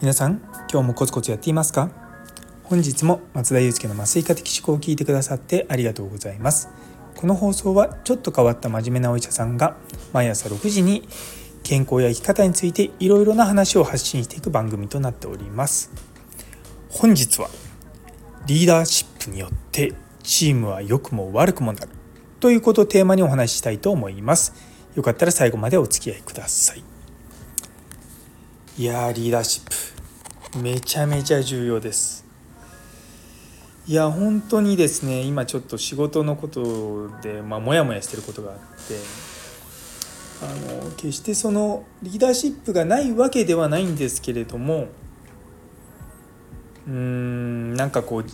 皆さん今日もコツコツやっていますか？本日も松田祐介の麻酔科的思考を聞いてくださってありがとうございます。この放送はちょっと変わった真面目なお医者さんが毎朝6時に健康や生き方についていろいろな話を発信していく番組となっております。本日はリーダーシップによってチームは良くも悪くもなる。ということをテーマにお話ししたいと思います。よかったら最後までお付き合いください。いやーリーダーシップ。めちゃめちゃ重要です。いや本当にですね今ちょっと仕事のことでまあモヤモヤしてることがあってあの決してそのリーダーシップがないわけではないんですけれどもうーんなんかこう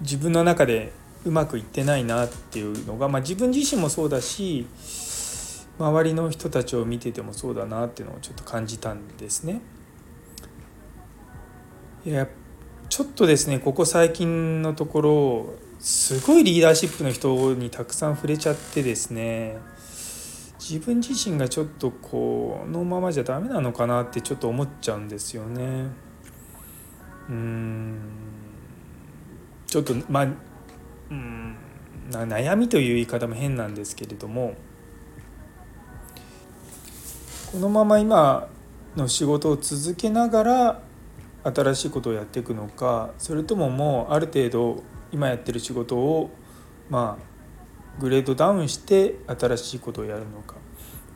自分の中でうまくいってないなっていうのが、まあ、自分自身もそうだし周りの人たちを見ててもそうだなっていうのをちょっと感じたんですね。いやちょっとですねここ最近のところすごいリーダーシップの人にたくさん触れちゃってですね自分自身がちょっとこのままじゃダメなのかなってちょっと思っちゃうんですよね。うんちょっとまあうん悩みという言い方も変なんですけれどもこのまま今の仕事を続けながら新しいことをやっていくのかそれとももうある程度今やってる仕事をまあグレードダウンして新しいことをやるのか、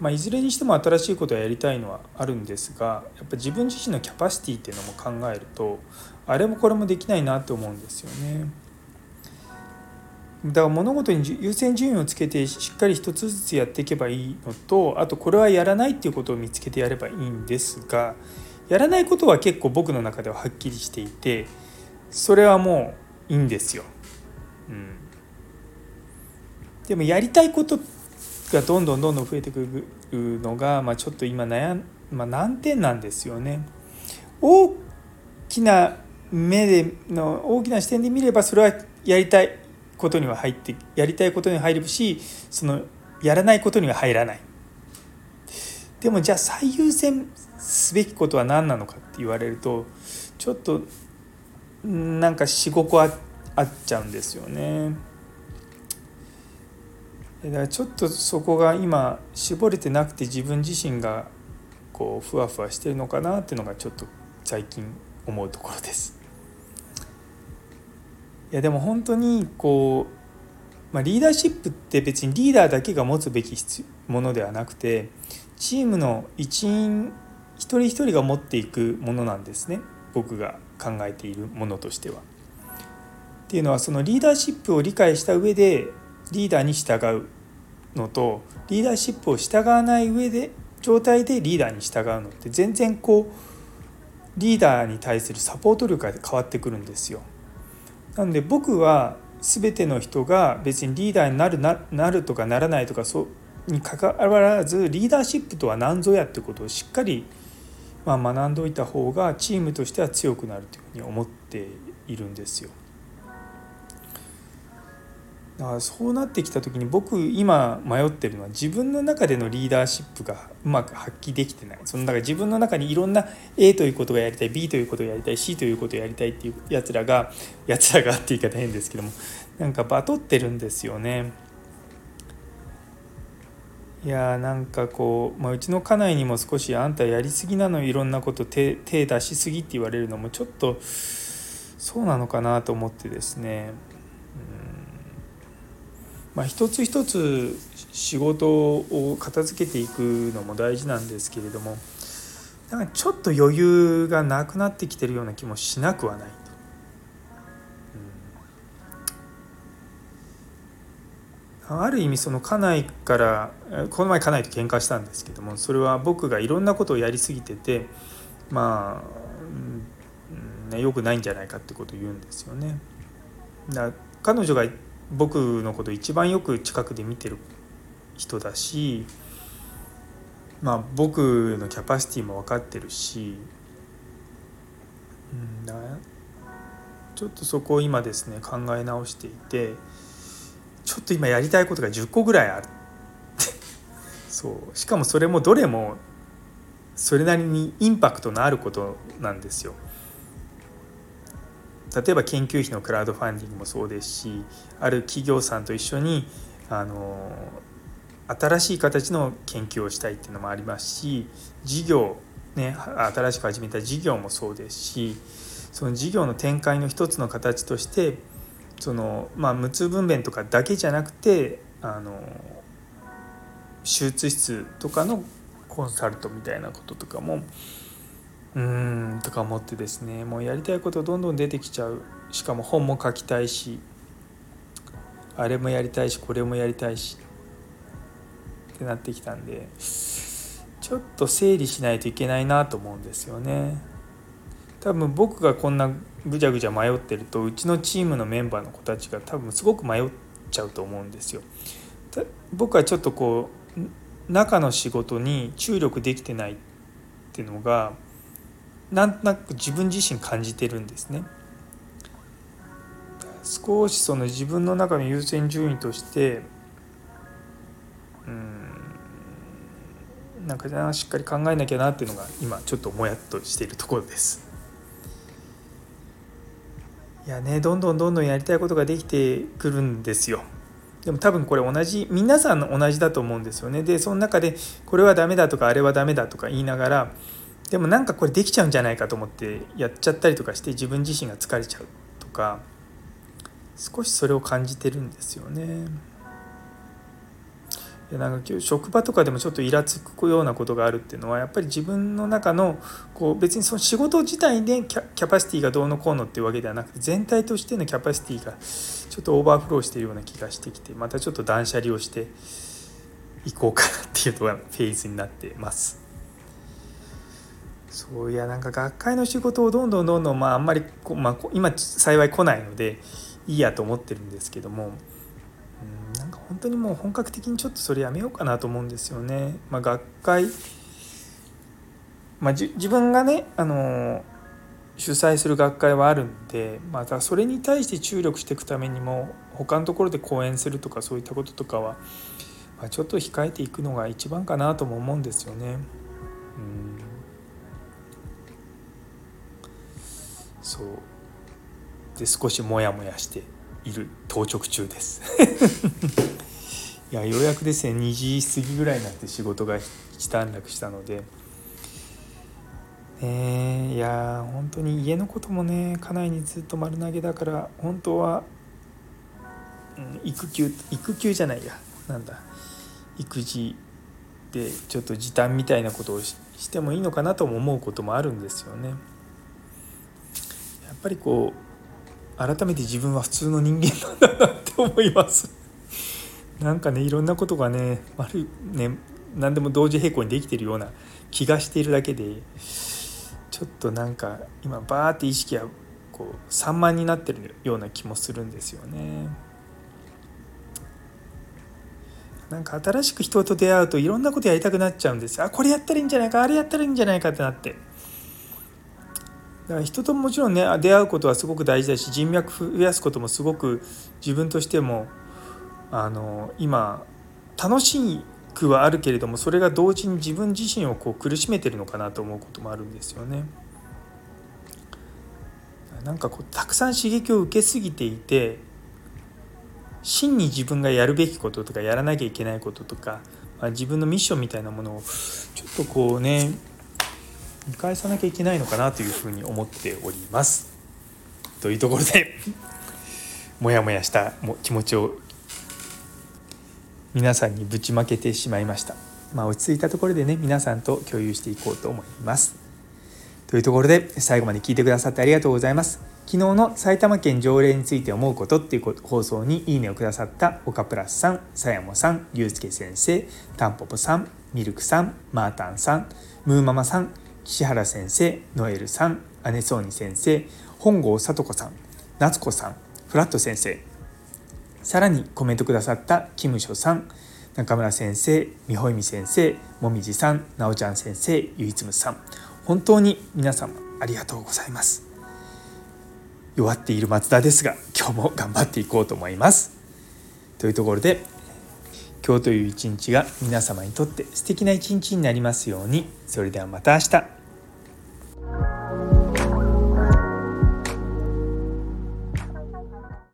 まあ、いずれにしても新しいことをやりたいのはあるんですがやっぱ自分自身のキャパシティっていうのも考えるとあれもこれもできないなって思うんですよね。だから物事に優先順位をつけてしっかり一つずつやっていけばいいのとあとこれはやらないっていうことを見つけてやればいいんですがやらないことは結構僕の中でははっきりしていてそれはもういいんですよ。うん、でもやりたいことがどんどんどんどん増えてくるのが、まあ、ちょっと今悩ん、まあ、難点なんですよね。大きな目での大きな視点で見ればそれはやりたいことには入ってやりたいことに入るしそのやらないことには入らないでもじゃあ最優先すべきことは何なのかって言われるとちょっとなんか45個ああっちゃうんですよねだからちょっとそこが今絞れてなくて自分自身がこうふわふわしてるのかなっていうのがちょっと最近思うところです。いやでも本当にこう、まあ、リーダーシップって別にリーダーだけが持つべきものではなくてチームの一員一人一人が持っていくものなんですね僕が考えているものとしては。っていうのはそのリーダーシップを理解した上でリーダーに従うのとリーダーシップを従わない上で状態でリーダーに従うのって全然こうリーダーに対するサポート力が変わってくるんですよ。なので僕は全ての人が別にリーダーになるななるとかならないとかそうにかかわらずリーダーシップとは何ぞやってことをしっかりまあ学んでおいた方がチームとしては強くなるというふうに思っているんですよ。だからそうなってきた時に僕今迷ってるのは自分の中でのリーダーシップがうまく発揮できてないそのだから自分の中にいろんな A ということがやりたい B ということをやりたい C ということをやりたいっていうやつらが やつらがって言い方変ですけどもなんかバトってるんですよね。いやーなんかこう、まあ、うちの家内にも少しあんたやりすぎなのいろんなこと手手出しすぎって言われるのもちょっとそうなのかなと思ってですねまあ、一つ一つ仕事を片付けていくのも大事なんですけれどもなんかちょっと余裕がなくなってきてるような気もしなくはないと。うん、ある意味その家内からこの前家内と喧嘩したんですけどもそれは僕がいろんなことをやりすぎててまあ、ね、よくないんじゃないかってことを言うんですよね。だ彼女が僕のこと一番よく近くで見てる人だしまあ僕のキャパシティも分かってるし、ん、ちょっとそこを今ですね考え直していてちょっと今やりたいことが10個ぐらいある そうしかもそれもどれもそれなりにインパクトのあることなんですよ。例えば研究費のクラウドファンディングもそうですしある企業さんと一緒にあの新しい形の研究をしたいっていうのもありますし事業ね新しく始めた事業もそうですしその事業の展開の一つの形としてその、まあ、無痛分娩とかだけじゃなくてあの手術室とかのコンサルトみたいなこととかもうーんとか思ってですねもうやりたいことどんどん出てきちゃうしかも本も書きたいしあれもやりたいしこれもやりたいしってなってきたんでちょっと整理しないといけないなと思うんですよね。多分僕がこんなぐちゃぐちゃ迷ってるとうちのチームのメンバーの子たちが多分すごく迷っちゃうと思うんですよ。僕はちょっとこう中の仕事に注力できてないっていうのがなんとなく自分自身感じてるんですね。少しその自分の中の優先順位としてうんなんかしっかり考えなきゃなっていうのが今ちょっともやっとしているところです。いやねどんどんどんどんやりたいことができてくるんですよ。でも多分これ同じ皆さん同じだと思うんですよね。でその中でこれはダメだとかあれはダメだとか言いながらでもなんかこれできちゃうんじゃないかと思ってやっちゃったりとかして自分自身が疲れちゃうとか少しそれを感じてるんですよね。いやなんか今日職場とかでもちょっとイラつくようなことがあるっていうのはやっぱり自分の中のこう別にその仕事自体でキャパシティがどうのこうのっていうわけではなくて全体としてのキャパシティがちょっとオーバーフローしてるような気がしてきてまたちょっと断捨離をしていこうかなっていうのがフェーズになってます。そういやなんか学会の仕事をどんどんどんどんまああんまりこ、まあ、今幸い来ないのでいいやと思ってるんですけどもうんなんか本当にもう本格的にちょっとそれやめようかなと思うんですよね。まあ、学会、まあ、自分がねあの主催する学会はあるんでまたそれに対して注力していくためにも他のところで講演するとかそういったこととかは、まあ、ちょっと控えていくのが一番かなとも思うんですよね。うんそう。で少しモヤモヤしている当直中です。いやようやくですね2時過ぎぐらいになって仕事が一段落したので。ねいや本当に家のこともね家内にずっと丸投げだから本当は、うん、育休育休じゃないや。なんだ。育児でちょっと時短みたいなことをしてもいいのかなとも思うこともあるんですよね。やっぱりこう改めて自分は普通の人間なんだなって思います。なんかねいろんなことがね悪ね何でも同時並行にできてるような気がしているだけでちょっとなんか今バーって意識がこう散漫になってるような気もするんですよね。なんか新しく人と出会うといろんなことやりたくなっちゃうんです。あこれやったらいいんじゃないかあれやったらいいんじゃないかってなって。だから人ともちろんね出会うことはすごく大事だし人脈増やすこともすごく自分としてもあの今楽しくはあるけれどもそれが同時に自分自身をこう苦しめてるのかなと思うこともあるんですよね。なんかこうたくさん刺激を受けすぎていて真に自分がやるべきこととかやらなきゃいけないこととか、まあ、自分のミッションみたいなものをちょっとこうね見返さなきゃいけないのかなというふうに思っております。というところでモヤモヤした気持ちを皆さんにぶちまけてしまいました。まあ、落ち着いたところでね皆さんと共有していこうと思います。というところで最後まで聞いてくださってありがとうございます。昨日の埼玉県条例について思うことっていう放送にいいねをくださった岡プラスさん、さやもさん、ゆうすけ先生、たんぽぽさん、ミルクさん、マータンさん、ムーママさん、岸原先生ノエルさん姉そうに先生本郷聡子さん夏子さんフラット先生。さらにコメントくださったキムショさん中村先生美穂美先生もみじさんなおちゃん先生ゆいつむさん。本当に皆様ありがとうございます。弱っている松田ですが今日も頑張っていこうと思います。というところで今日という一日が皆様にとって素敵な一日になりますように。それではまた明日。